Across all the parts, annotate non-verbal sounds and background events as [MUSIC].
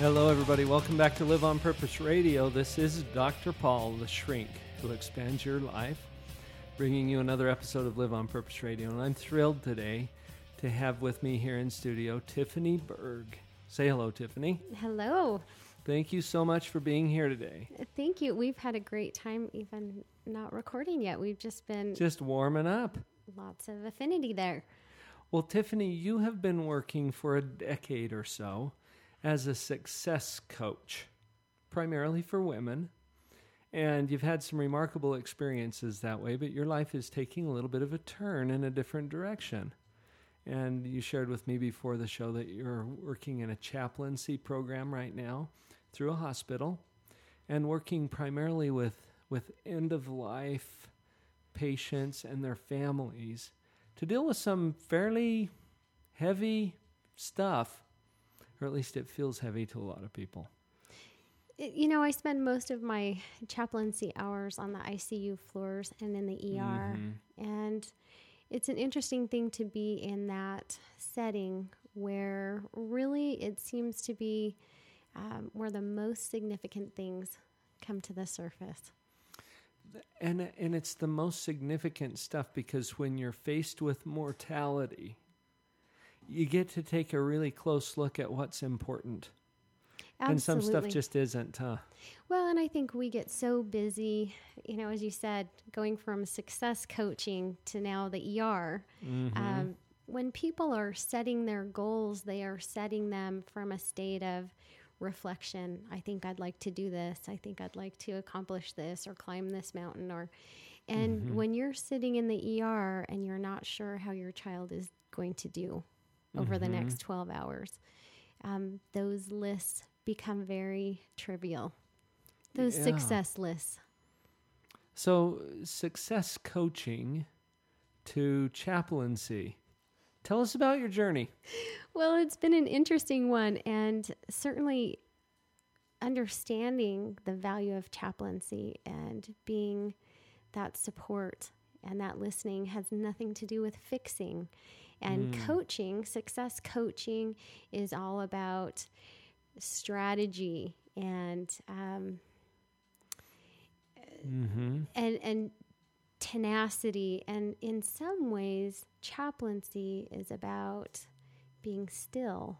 Hello, everybody. Welcome back to Live on Purpose Radio. This is Dr. Paul, the shrink who expands your life, bringing you another episode of Live on Purpose Radio. And I'm thrilled today to have with me here in studio Tiffany Berg. Say hello, Tiffany. Hello. Thank you so much for being here today. Thank you. We've had a great time, even not recording yet. We've just been just warming up. Lots of affinity there. Well, Tiffany, you have been working for a decade or so as a success coach, primarily for women. And you've had some remarkable experiences that way, but your life is taking a little bit of a turn in a different direction. And you shared with me before the show that you're working in a chaplaincy program right now through a hospital and working primarily with, with end of life patients and their families to deal with some fairly heavy stuff or at least it feels heavy to a lot of people. You know, I spend most of my chaplaincy hours on the ICU floors and in the ER. Mm-hmm. And it's an interesting thing to be in that setting where really it seems to be um, where the most significant things come to the surface. And, and it's the most significant stuff because when you're faced with mortality, you get to take a really close look at what's important. Absolutely. And some stuff just isn't, huh? Well, and I think we get so busy, you know, as you said, going from success coaching to now the ER. Mm-hmm. Um, when people are setting their goals, they are setting them from a state of reflection. I think I'd like to do this. I think I'd like to accomplish this or climb this mountain or and mm-hmm. when you're sitting in the ER and you're not sure how your child is going to do, over mm-hmm. the next 12 hours. Um, those lists become very trivial, those yeah. success lists. So, success coaching to chaplaincy. Tell us about your journey. Well, it's been an interesting one, and certainly understanding the value of chaplaincy and being that support and that listening has nothing to do with fixing. And mm. coaching, success coaching, is all about strategy and um, mm-hmm. and and tenacity. And in some ways, chaplaincy is about being still.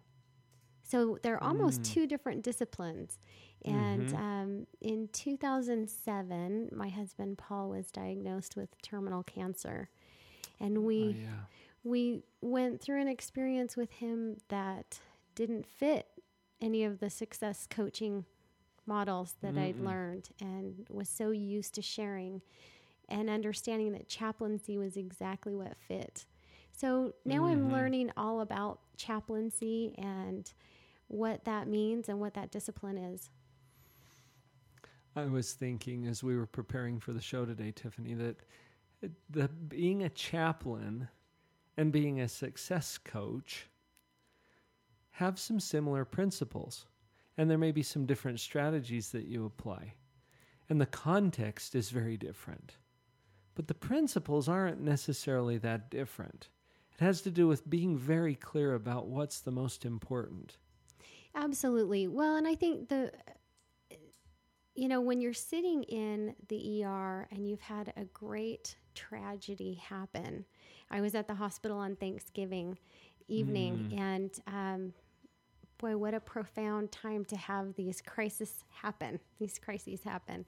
So they're almost mm. two different disciplines. And mm-hmm. um, in 2007, my husband Paul was diagnosed with terminal cancer, and we oh, yeah we went through an experience with him that didn't fit any of the success coaching models that mm I'd learned and was so used to sharing and understanding that chaplaincy was exactly what fit. So now mm-hmm. I'm learning all about chaplaincy and what that means and what that discipline is. I was thinking as we were preparing for the show today, Tiffany, that the being a chaplain and being a success coach have some similar principles. And there may be some different strategies that you apply. And the context is very different. But the principles aren't necessarily that different. It has to do with being very clear about what's the most important. Absolutely. Well, and I think the you know, when you're sitting in the ER and you've had a great tragedy happen, I was at the hospital on Thanksgiving evening, mm. and um, boy, what a profound time to have these crises happen. These crises happen.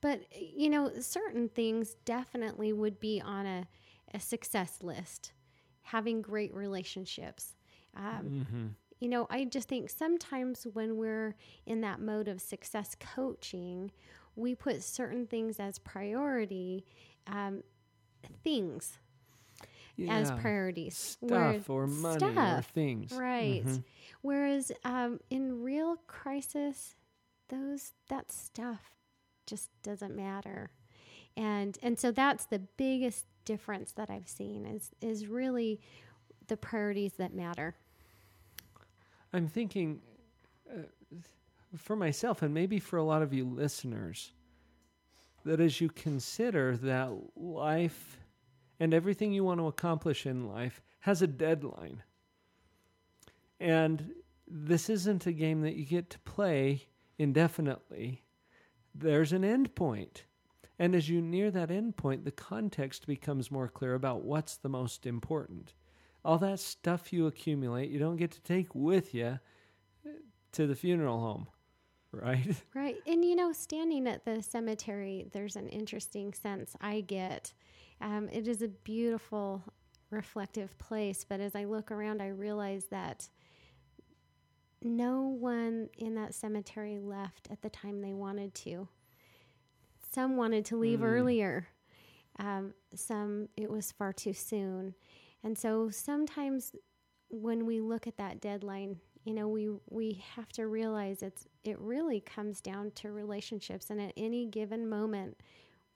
But, you know, certain things definitely would be on a, a success list. Having great relationships. Um, mm-hmm. You know, I just think sometimes when we're in that mode of success coaching, we put certain things as priority um, things as priorities. Stuff or money or stuff, things. Right. Mhm. Whereas um, in real crisis, those that stuff just doesn't matter, and and so that's the biggest difference that I've seen is is really the priorities that matter. I'm thinking uh, for myself and maybe for a lot of you listeners that as you consider that life and everything you want to accomplish in life has a deadline. And this isn't a game that you get to play indefinitely. There's an end point. And as you near that end point, the context becomes more clear about what's the most important all that stuff you accumulate, you don't get to take with you to the funeral home, [LAUGHS] right? Right. And you know, standing at the cemetery, there's an interesting sense I get. Um, it is a beautiful, reflective place. But as I look around, I realize that no one in that cemetery left at the time they wanted to. Some wanted to leave Mm. earlier. Um, some, it was far too soon. And so sometimes when we look at that deadline, you know, we we have to realize it's it really comes down to relationships and at any given moment,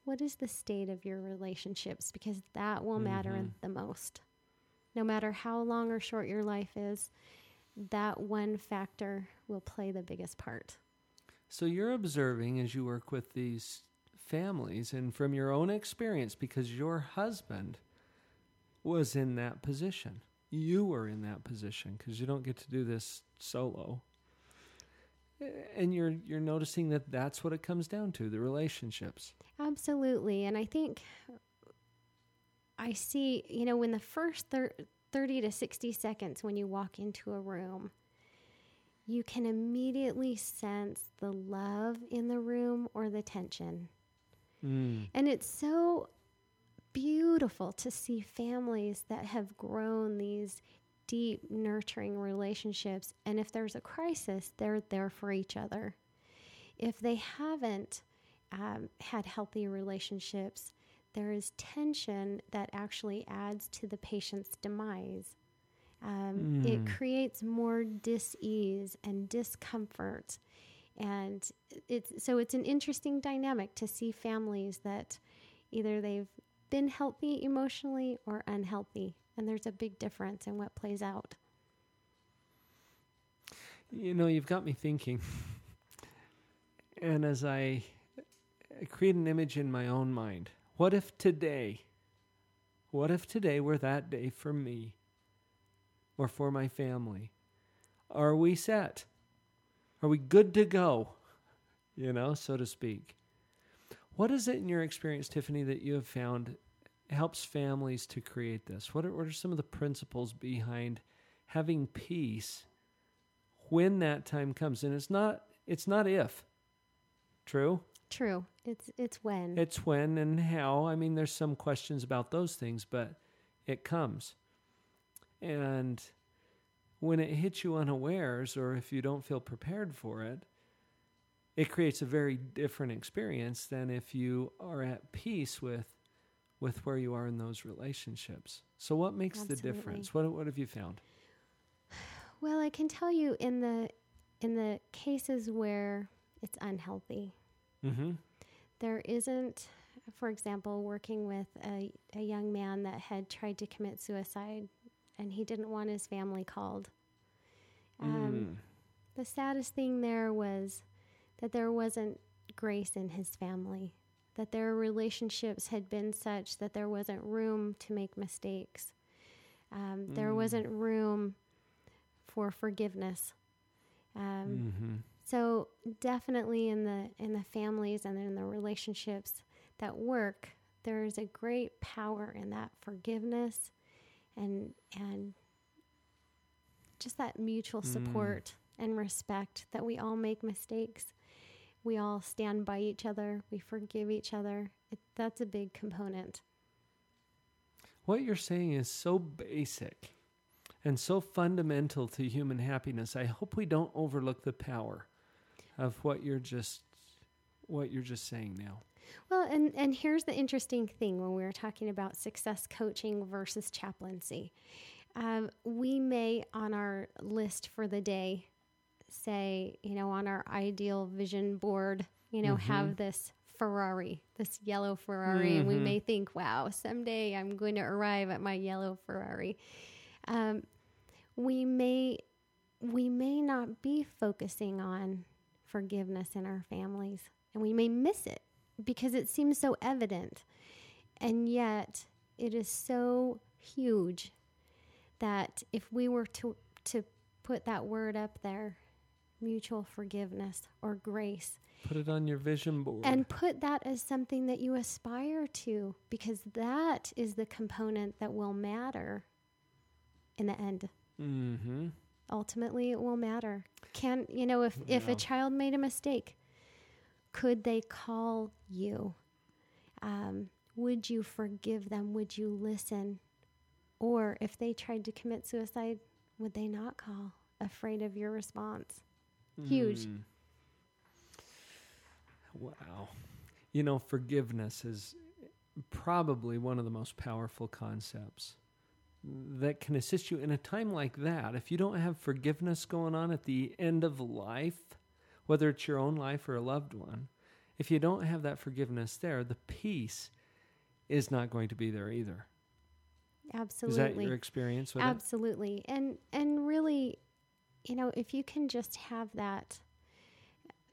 what is the state of your relationships because that will matter Mhm. the most. No matter how long or short your life is, that one factor will play the biggest part. So you're observing as you work with these families and from your own experience because your husband was in that position. You were in that position because you don't get to do this solo. And you're you're noticing that that's what it comes down to, the relationships. Absolutely. And I think I see, you know, when the first thir- 30 to 60 seconds when you walk into a room, you can immediately sense the love in the room or the tension. Mm. And it's so beautiful to see families that have grown these deep, nurturing relationships. And if there's a crisis, they're there for each other. If they haven't um, had healthy relationships, there is tension that actually adds to the patient's demise. Um, It Mm. creates more dis-ease and discomfort, and it's so it's an interesting dynamic to see families that either they've been healthy emotionally or unhealthy, and there's a big difference in what plays out. You know, you've got me thinking. And as I create an image in my own mind, what if today, what if today were that day for me or for my family? Are we set? Are we good to go? You know, so to speak. What is it in your experience, Tiffany, that you have found helps families to create this? What are, what are some of the principles behind having peace when that time comes? And it's not it's not if. True? True. It's it's when. It's when and how. I mean, there's some questions about those things, but it comes. And when it hits you unawares, or if you don't feel prepared for it, it creates a very different experience than if you are at peace with with where you are in those relationships. So what makes the difference? What what have you found? [SIGHS] Well, I can tell you in the in the cases where it's unhealthy, Mm-hmm. there isn't, for example, working with a, a young man that had tried to commit suicide and he didn't want his family called. Um, The saddest thing there was that there wasn't grace in his family, that their relationships had been such that there wasn't room to make mistakes. Um, There Mm. wasn't room for forgiveness. Um, mm-hmm. so definitely in the in the families and in the relationships that work, there is a great power in that forgiveness and and just that mutual Mm. support and respect that we all make mistakes. We all stand by each other. We forgive each other. It, that's a big component. What you're saying is so basic and so fundamental to human happiness. I hope we don't overlook the power of what you're just what you're just saying now. Well, and, and here's the interesting thing when we were talking about success coaching versus chaplaincy. Um, we may, on our list for the day, say, you know, on our ideal vision board, you know, Mm-hmm. have this Ferrari, this yellow Ferrari, and we Mm-hmm. may think, wow, someday I'm going to arrive at my yellow Ferrari. Um, we may we may not be focusing on forgiveness in our families, and we may miss it because it seems so evident, and yet it is so huge that if we were to to put that word up there, mutual forgiveness or grace, Put it on your vision board. and put that as something that you aspire to because that is the component that will matter in the end. Mm-hmm. ultimately it will matter. Can you know if if a child made a mistake could they call you? Um, would you forgive them? Would you listen? Or if they tried to commit suicide would they not call? Afraid of your response Huge. Mm. Wow. You know, forgiveness is probably one of the most powerful concepts that can assist you in a time like that. If you don't have forgiveness going on at the end of life, whether it's your own life or a loved one, if you don't have that forgiveness there, the peace is not going to be there either. absolutely Is that your experience with absolutely and and really you know if you can just have that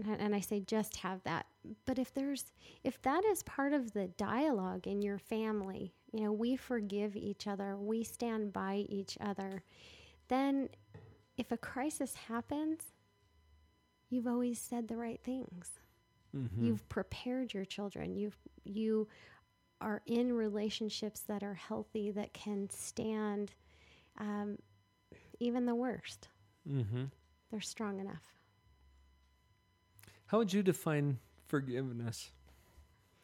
and I- say just have that but if there's if that is part of the dialogue in your family you know we forgive each other we stand by each other then if a crisis happens you've always said the right things? Mhm. you've prepared your children you've you are in relationships that are healthy that can stand um, even the worst Mhm. they're strong enough How would you define forgiveness?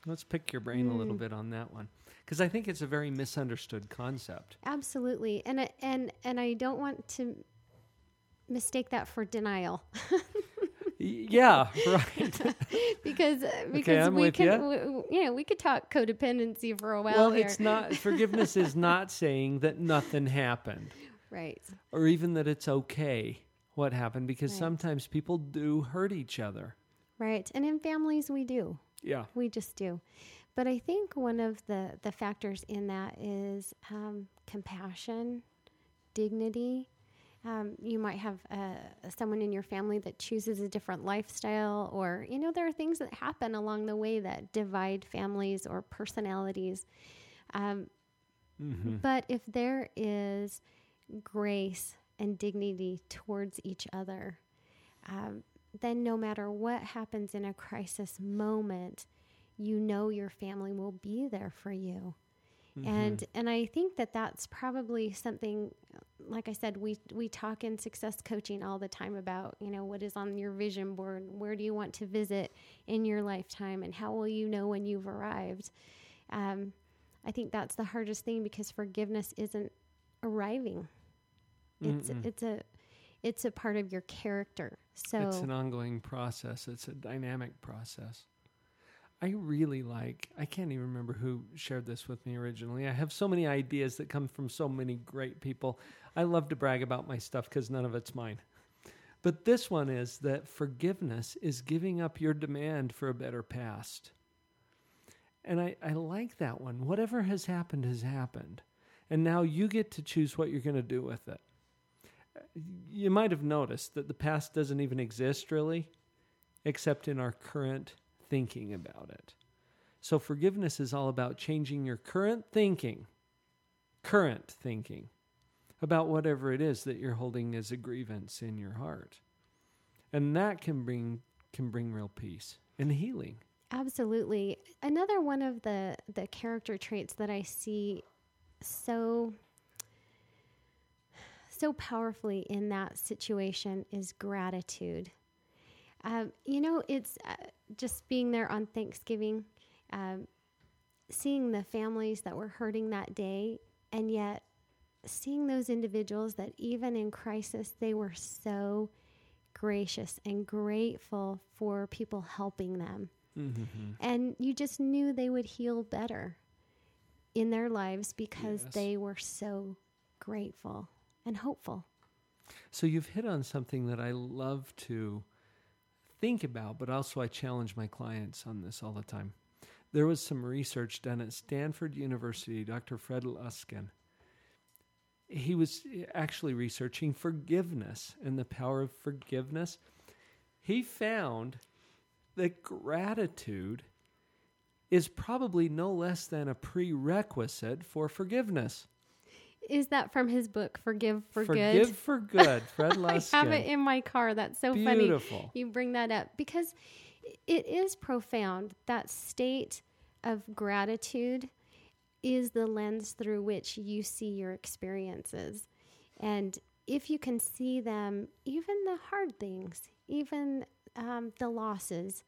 Let's pick your brain a little Hmm. bit on that one, because I think it's a very misunderstood concept. absolutely and I- and and i don't want to mistake that for denial yeah, right. [LAUGHS] because because I'm we can ya. w- w- you know we could talk codependency for a while well, here it's not forgiveness is not saying that nothing happened right or even that it's okay what happened because Right. sometimes people do hurt each other. right and in families we do Yeah. We just do. But I think one of the, the factors in that is um, compassion, dignity. Um, you might have uh, someone in your family that chooses a different lifestyle, or, you know, there are things that happen along the way that divide families or personalities. Um, hmm but if there is grace and dignity towards each other, um, then no matter what happens in a crisis moment, you know your family will be there for you. And and I think that that's probably something like I said we we talk in success coaching all the time about, you know, what is on your vision board, where do you want to visit in your lifetime and how will you know when you've arrived? Um, I think that's the hardest thing because forgiveness isn't arriving. It's Mm-mm. it's a it's a part of your character. So It's an ongoing process. It's a dynamic process. I really like, I can't even remember who shared this with me originally. I have so many ideas that come from so many great people. I love to brag about my stuff because none of it's mine. But this one is that forgiveness is giving up your demand for a better past. And I, I like that one. Whatever has happened has happened. And now you get to choose what you're going to do with it. You might have noticed that the past doesn't even exist really, except in our current thinking about it. So forgiveness is all about changing your current thinking, current thinking about whatever it is that you're holding as a grievance in your heart. And that can bring can bring real peace and healing. Absolutely. Another one of the the character traits that I see so so powerfully in that situation is gratitude. Um, you know, it's uh, just being there on Thanksgiving, um, seeing the families that were hurting that day, and yet seeing those individuals that even in crisis they were so gracious and grateful for people helping them Mm-hmm. And you just knew they would heal better in their lives because Yes. they were so grateful and hopeful. So you've hit on something that I love to think about, but also I challenge my clients on this all the time. There was some research done at Stanford University, Dr. Fred Luskin. He was actually researching forgiveness and the power of forgiveness. He found that gratitude is probably no less than a prerequisite for forgiveness. Is that from his book, Forgive for Forgive Good? Forgive for good, [LAUGHS] Fred Luskin. I have it in my car. That's so funny. Beautiful. You bring that up because it is profound. That state of gratitude is the lens through which you see your experiences. And if you can see them, even the hard things, even um, the losses,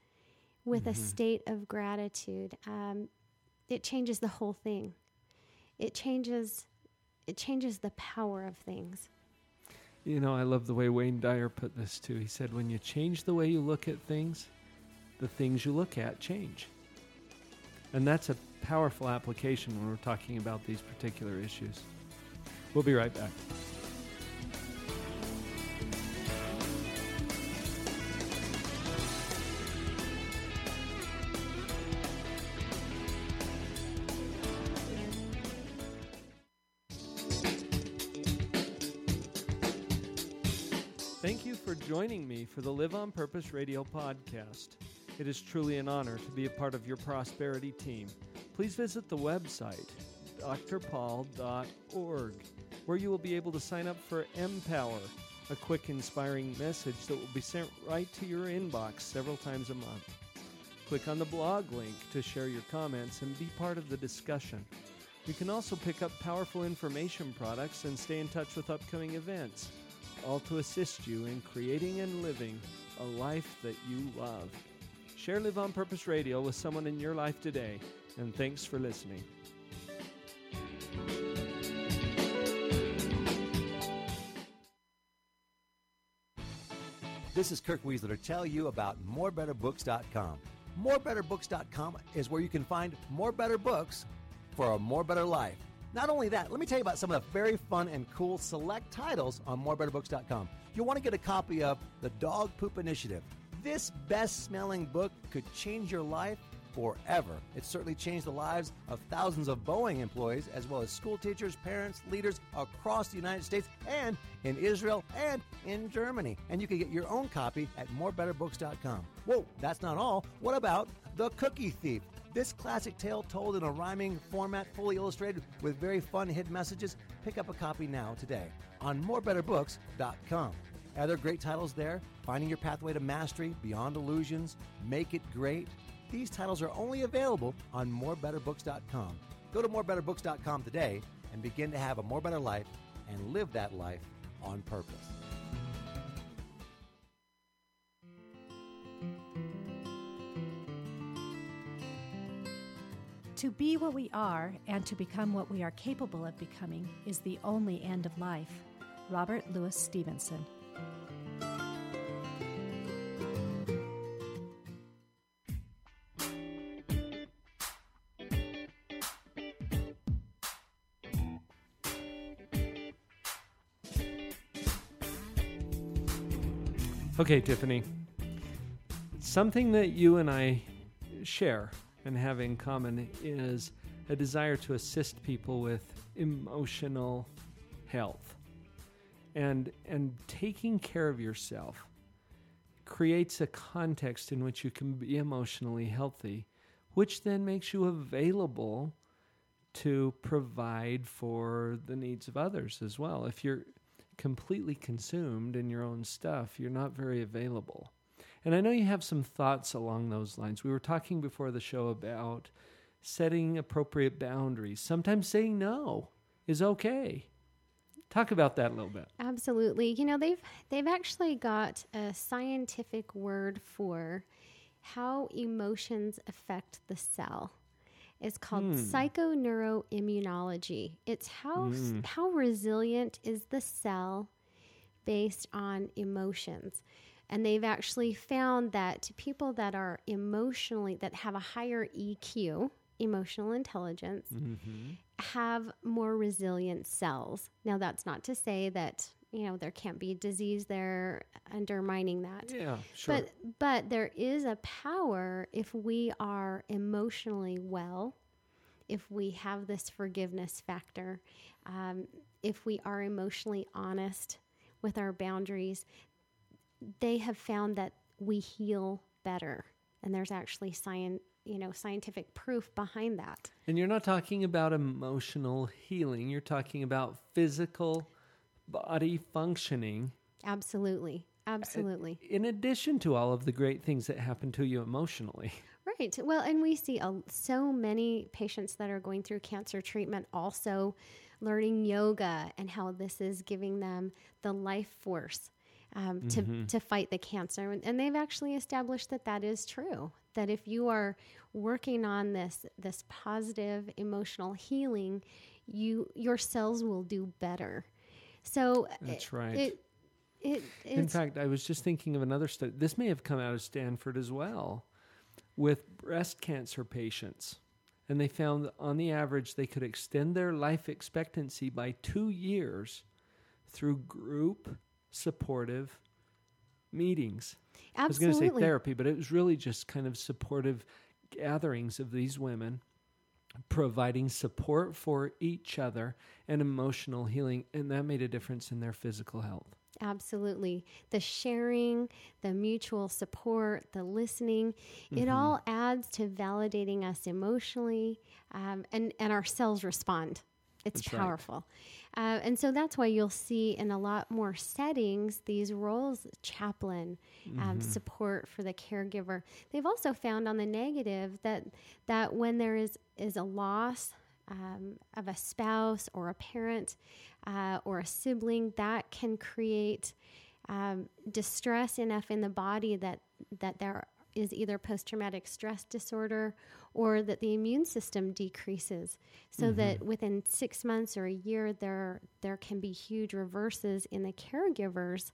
with a state of gratitude, um, it changes the whole thing. It changes. It changes the power of things. You know, I love the way Wayne Dyer put this too. He said, when you change the way you look at things, the things you look at change. And that's a powerful application when we're talking about these particular issues. We'll be right back. Thank you for joining me for the Live on Purpose radio podcast. It is truly an honor to be a part of your prosperity team. Please visit the website, drpaul.org, where you will be able to sign up for Empower, a quick, inspiring message that will be sent right to your inbox several times a month. Click on the blog link to share your comments and be part of the discussion. You can also pick up powerful information products and stay in touch with upcoming events, all to assist you in creating and living a life that you love. Share Live on Purpose Radio with someone in your life today, and thanks for listening. This is Kirk Weisler to tell you about morebetterbooks.com. Morebetterbooks.com is where you can find more better books for a more better life. Not only that, let me tell you about some of the very fun and cool select titles on morebetterbooks.com. You'll want to get a copy of The Dog Poop Initiative. This best smelling book could change your life forever. It certainly changed the lives of thousands of Boeing employees, as well as school teachers, parents, leaders across the United States and in Israel and in Germany. And you can get your own copy at morebetterbooks.com. Whoa, that's not all. What about The Cookie Thief? This classic tale told in a rhyming format, fully illustrated with very fun hidden messages. Pick up a copy now today on morebetterbooks.com. Other great titles there? Finding Your Pathway to Mastery, Beyond Illusions, Make It Great. These titles are only available on morebetterbooks.com. Go to morebetterbooks.com today and begin to have a more better life and live that life on purpose. To be what we are and to become what we are capable of becoming is the only end of life. Robert Louis Stevenson. Okay, Tiffany. Something that you and I share and have in common is a desire to assist people with emotional health. And and taking care of yourself creates a context in which you can be emotionally healthy, which then makes you available to provide for the needs of others as well. If you're completely consumed in your own stuff, you're not very available. And I know you have some thoughts along those lines. We were talking before the show about setting appropriate boundaries. Sometimes saying no is okay. Talk about that a little bit. Absolutely. You know, they've they've actually got a scientific word for how emotions affect the cell. It's called hmm. psychoneuroimmunology. It's how hmm. how resilient is the cell based on emotions. And they've actually found that people that are emotionally, that have a higher EQ, emotional intelligence, Mm-hmm. have more resilient cells. Now, that's not to say that, you know, there can't be disease there undermining that. Yeah, sure. But but there is a power if we are emotionally well, if we have this forgiveness factor, um, if we are emotionally honest with our boundaries. They have found that we heal better, and there's actually science, you know, scientific proof behind that. and you're not talking about emotional healing. You're talking about physical body functioning. Absolutely, absolutely. Uh, in addition to all of the great things that happen to you emotionally. Right. Well, and we see a, so many patients that are going through cancer treatment also learning yoga and how this is giving them the life force um, to, to fight the cancer. And, and they've actually established that that is true. That if you are working on this this positive emotional healing, you your cells will do better. So That's right. It, it, In fact, I was just thinking of another study. This may have come out of Stanford as well with breast cancer patients. And they found that on the average, they could extend their life expectancy by two years through group supportive meetings. I was going to say therapy, but it was really just kind of supportive gatherings of these women providing support for each other and emotional healing. And that made a difference in their physical health. Absolutely. The sharing, the mutual support, the listening, it all adds to validating us emotionally, um, and, and our cells respond. It's That's right. Uh, and so that's why you'll see in a lot more settings these roles chaplain, um, support for the caregiver. They've also found on the negative that, that when there is, is a loss, um, of a spouse or a parent uh, or a sibling, that can create um, distress enough in the body that that there is either post traumatic stress disorder or that the immune system decreases, so mm-hmm. that within six months or a year there there can be huge reverses in the caregiver's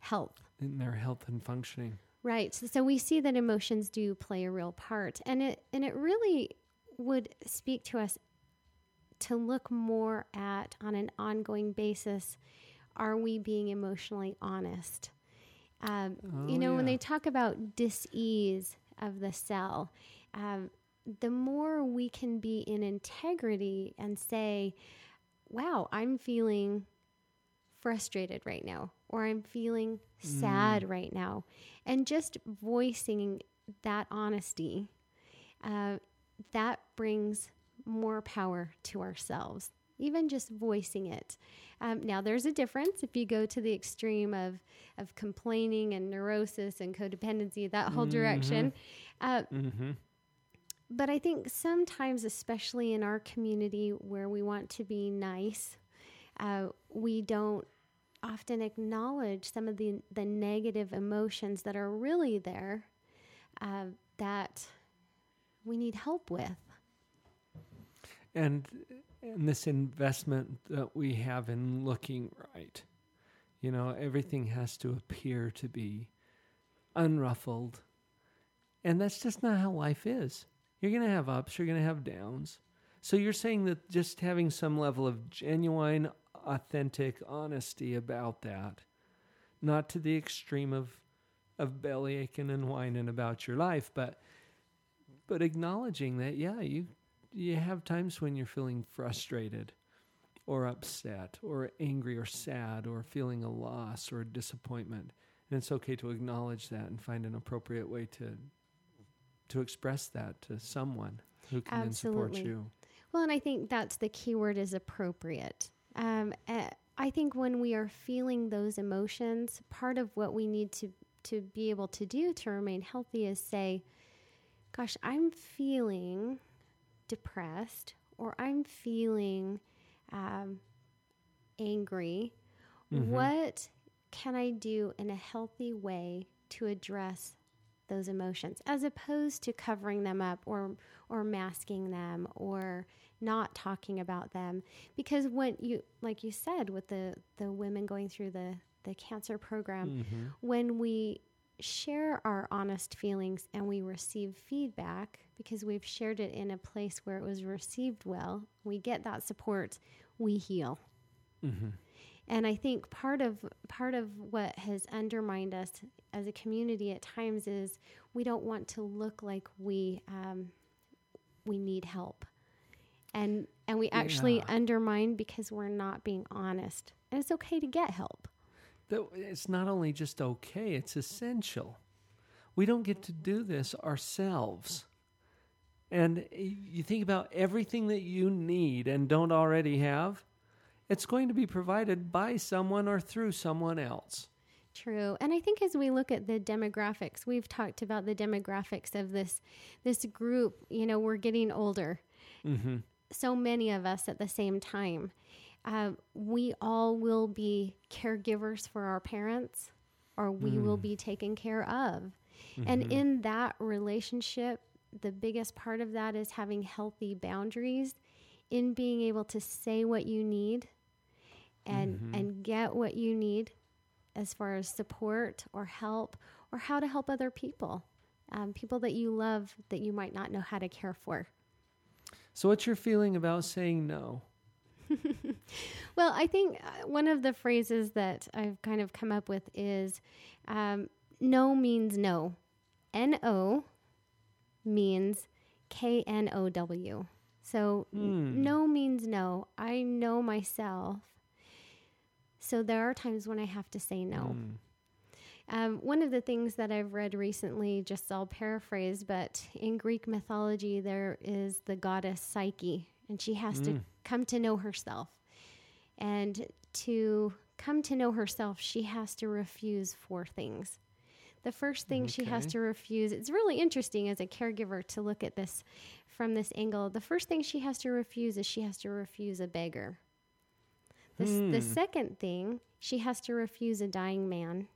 health. in their health and functioning. Right. So, so we see that emotions do play a real part, and it and it really would speak to us to look more at on an ongoing basis. Are we being emotionally honest? Um, you know, when they talk about dis-ease of the cell, um, the more we can be in integrity and say, "Wow, I'm feeling frustrated right now or I'm feeling sad right now. And just voicing that honesty, uh, that brings more power to ourselves, even just voicing it. Um, now, there's a difference if you go to the extreme of, of complaining and neurosis and codependency, that whole direction. Uh, Mm-hmm. but I think sometimes, especially in our community where we want to be nice, uh, we don't often acknowledge some of the, the negative emotions that are really there uh, that we need help with. And and this investment that we have in looking right. You know, everything has to appear to be unruffled. And that's just not how life is. You're going to have ups, you're going to have downs. So you're saying that just having some level of genuine, authentic honesty about that, not to the extreme of of belly aching and whining about your life, but but acknowledging that yeah, you you have times when you're feeling frustrated or upset or angry or sad or feeling a loss or a disappointment. And it's okay to acknowledge that and find an appropriate way to to express that to someone who can then support you. Well, and I think that's the key word is appropriate. Um, I think when we are feeling those emotions, part of what we need to to be able to do to remain healthy is say, "Gosh, I'm feeling depressed, or I'm feeling um, angry. What can I do in a healthy way to address those emotions? As opposed to covering them up or or masking them or not talking about them. Because when you like you said with the the women going through the the cancer program, when we share our honest feelings and we receive feedback because we've shared it in a place where it was received well, we get that support, we heal. And I think part of part of what has undermined us as a community at times is we don't want to look like we um, we need help, and and we actually Yeah. undermine because we're not being honest. And it's okay to get help. That it's not only just okay, it's essential. We don't get to do this ourselves. And you think about everything that you need and don't already have, it's going to be provided by someone or through someone else. True. And I think as we look at the demographics, we've talked about the demographics of this this group, you know, we're getting older. Mm-hmm. So many of us at the same time. Uh, we all will be caregivers for our parents or we will be taken care of. And in that relationship, the biggest part of that is having healthy boundaries in being able to say what you need and and get what you need as far as support or help or how to help other people um, people that you love that you might not know how to care for So, what's your feeling about saying no? [LAUGHS] well i think uh, one of the phrases that i've kind of come up with is um, no means no. No means k-n-o-w so n- no means no. I know myself. So there are times when i have to say no. Um, one of the things that I've read recently, just I'll paraphrase, but in Greek mythology, there is the goddess Psyche, and she has to mm. come to know herself. And to come to know herself, she has to refuse four things. The first thing she has to refuse, it's really interesting as a caregiver to look at this from this angle. The first thing she has to refuse is she has to refuse a beggar. The, s- the second thing, she has to refuse a dying man.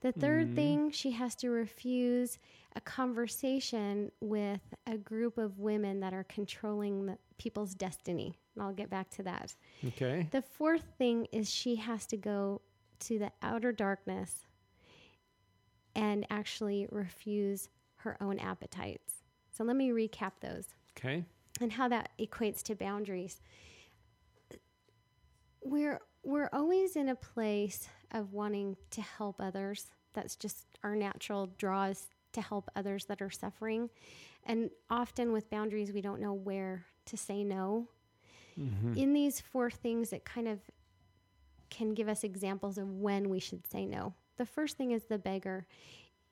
The 3rd mm-hmm. thing, she has to refuse a conversation with a group of women that are controlling the people's destiny. And I'll get back to that. Okay. The fourth thing is she has to go to the outer darkness and actually refuse her own appetites. So let me recap those Okay. and how that equates to boundaries. We're we're always in a place of wanting to help others. That's just our natural draw is to help others that are suffering. And often with boundaries we don't know where to say no. In these four things it kind of can give us examples of when we should say no. The first thing is the beggar.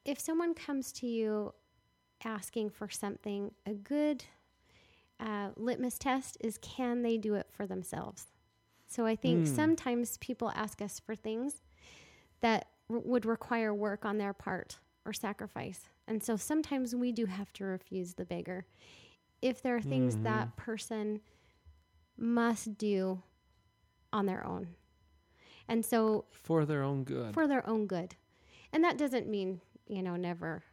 If someone comes to you asking for something, a good uh, litmus test is can they do it for themselves? So I think sometimes people ask us for things that r- would require work on their part or sacrifice. And so sometimes we do have to refuse the beggar. If there are things mm-hmm. that person must do on their own. And so For their own good. for their own good. And that doesn't mean, you know, never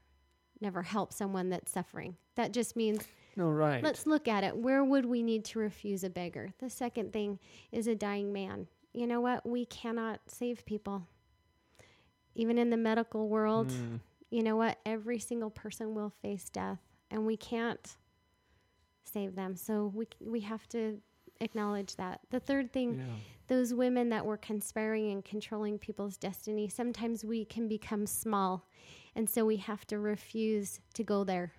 never help someone that's suffering. That just means no, right. let's look at it. Where would we need to refuse a beggar? The second thing is a dying man. You know what? We cannot save people. Even in the medical world, Mm. you know what? Every single person will face death and we can't save them. So we we have to acknowledge that. The third thing yeah. those women that were conspiring and controlling people's destiny, sometimes we can become small. And so we have to refuse to go there.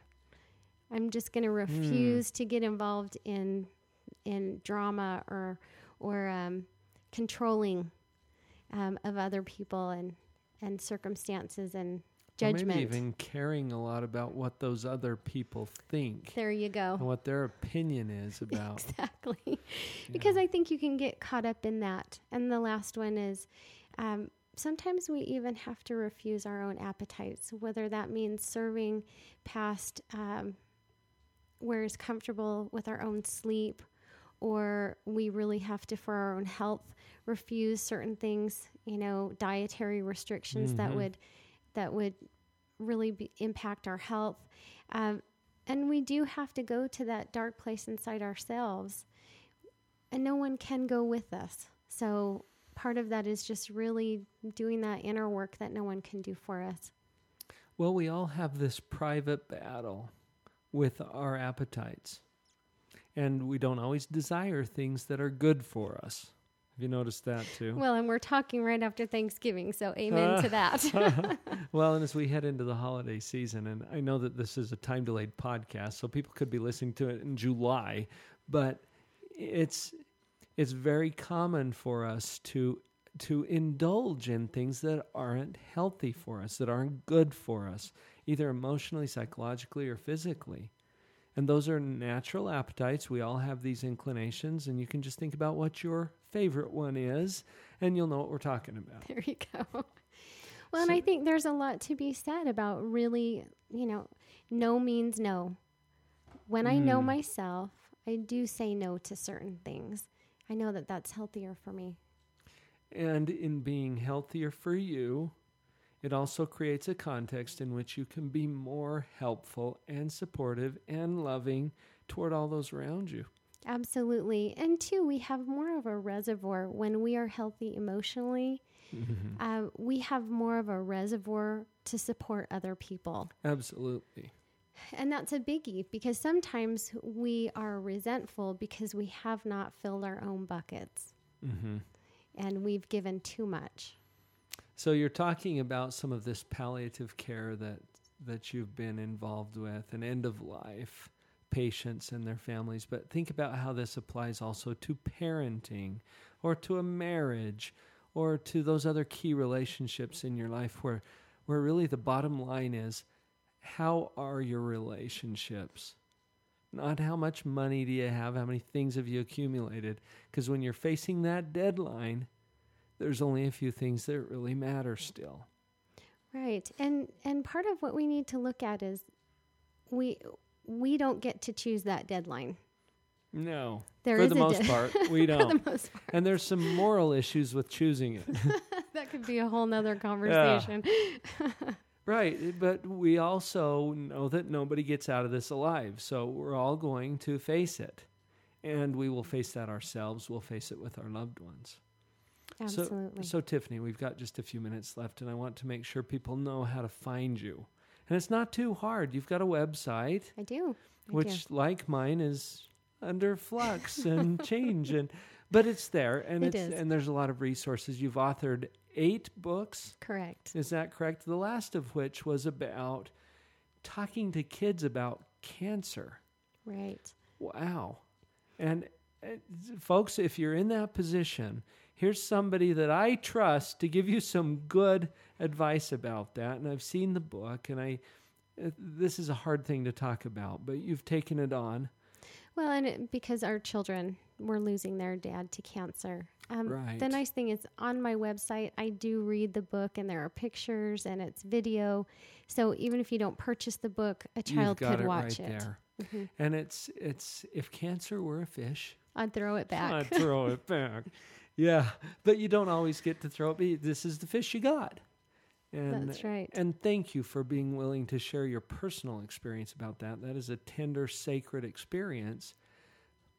I'm just going to refuse to get involved in in drama or or um, controlling um, of other people and and circumstances and Or judgment. Maybe even caring a lot about what those other people think there you go. and what their opinion is [LAUGHS] about. Exactly. Because I think you can get caught up in that. And the last one is um, sometimes we even have to refuse our own appetites, whether that means serving past um, where is comfortable with our own sleep, or we really have to, for our own health, refuse certain things, you know, dietary restrictions that would that would really be, impact our health. Um, and we do have to go to that dark place inside ourselves, and no one can go with us. So part of that is just really doing that inner work that no one can do for us. Well, we all have this private battle with our appetites. And we don't always desire things that are good for us. Have you noticed that too? Well, and we're talking right after Thanksgiving, so amen to that. [LAUGHS] [LAUGHS] well, and as we head into the holiday season, and I know that this is a time delayed podcast, so people could be listening to it in July, but it's it's very common for us to to indulge in things that aren't healthy for us, that aren't good for us, either emotionally, psychologically, or physically. And those are natural appetites. We all have these inclinations, and you can just think about what your favorite one is, and you'll know what we're talking about. There you go. [LAUGHS] Well, so, and I think there's a lot to be said about really, you know, no means no. When mm. I know hmm. myself, I do say no to certain things. I know that that's healthier for me. And in being healthier for you, it also creates a context in which you can be more helpful and supportive and loving toward all those around you. Absolutely. And two, we have more of a reservoir when we are healthy emotionally. Mm-hmm. Uh, we have more of a reservoir to support other people. Absolutely. And that's a biggie because sometimes we are resentful because we have not filled our own buckets mm-hmm. and we've given too much. So you're talking about some of this palliative care that that you've been involved with, and end of life patients and their families. But think about how this applies also to parenting, or to a marriage, or to those other key relationships in your life, where where really the bottom line is, how are your relationships? Not how much money do you have, how many things have you accumulated? Because when you're facing that deadline, there's only a few things that really matter still. Right. And and part of what we need to look at is we we don't get to choose that deadline. No. There for the most de- part, [LAUGHS] we don't. part. And there's some moral issues with choosing it. [LAUGHS] that could be a whole nother [LAUGHS] conversation. Yeah. right. Eh, but we also know that nobody gets out of this alive. So we're all going to face it. And we will face that ourselves. We'll face it with our loved ones. Absolutely. So, so, Tiffany, we've got just a few minutes left, and I want to make sure people know how to find you. And it's not too hard. You've got a website. I do. I which, do. like mine, is under flux [LAUGHS] and change, and but it's there, and it it's is. and there's a lot of resources. You've authored eight books. Correct. Is that correct? The last of which was about talking to kids about cancer. Right. Wow. And uh, folks, if you're in that position here's somebody that I trust to give you some good advice about that. And I've seen the book, and I uh, this is a hard thing to talk about, but you've taken it on. Well, and it, because our children were losing their dad to cancer. Um, right. The nice thing is on my website, I do read the book, and there are pictures and it's video. So even if you don't purchase the book, a child could it watch right it. There. Mm-hmm. And it's it's if cancer were a fish, I'd throw it [LAUGHS] back. I'd throw [LAUGHS] it back. Yeah, but you don't always get to throw it. This is the fish you got. And, That's right. And thank you for being willing to share your personal experience about that. That is a tender, sacred experience,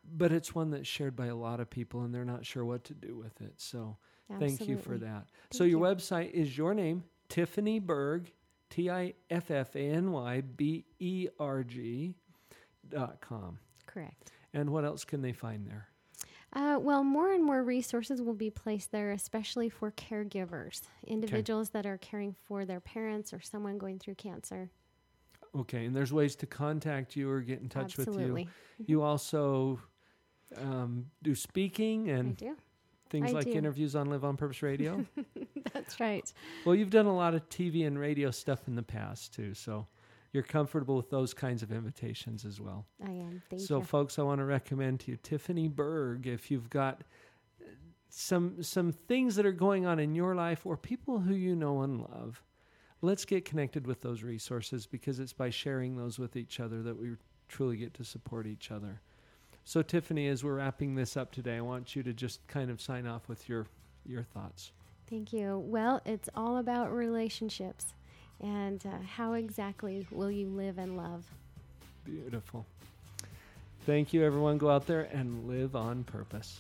but it's one that's shared by a lot of people, and they're not sure what to do with it. So Absolutely. thank you for that. Thank so your you. website is your name, Tiffany Berg, T I F F A N Y B E R G dot com. Correct. And what else can they find there? Uh, well, more and more resources will be placed there, especially for caregivers, individuals okay. that are caring for their parents or someone going through cancer. Okay, and there's ways to contact you or get in touch Absolutely. with you. You also um, do speaking and things I like do. interviews on Live on Purpose Radio. [LAUGHS] That's right. Well, you've done a lot of TV and radio stuff in the past too, so you're comfortable with those kinds of invitations as well. I am. Thank so, you. folks, I want to recommend to you Tiffany Berg if you've got uh, some some things that are going on in your life or people who you know and love. Let's get connected with those resources because it's by sharing those with each other that we truly get to support each other. So, Tiffany, as we're wrapping this up today, I want you to just kind of sign off with your your thoughts. Thank you. Well, it's all about relationships and uh, how exactly will you live and love? Beautiful. Thank you, everyone. Go out there and live on purpose.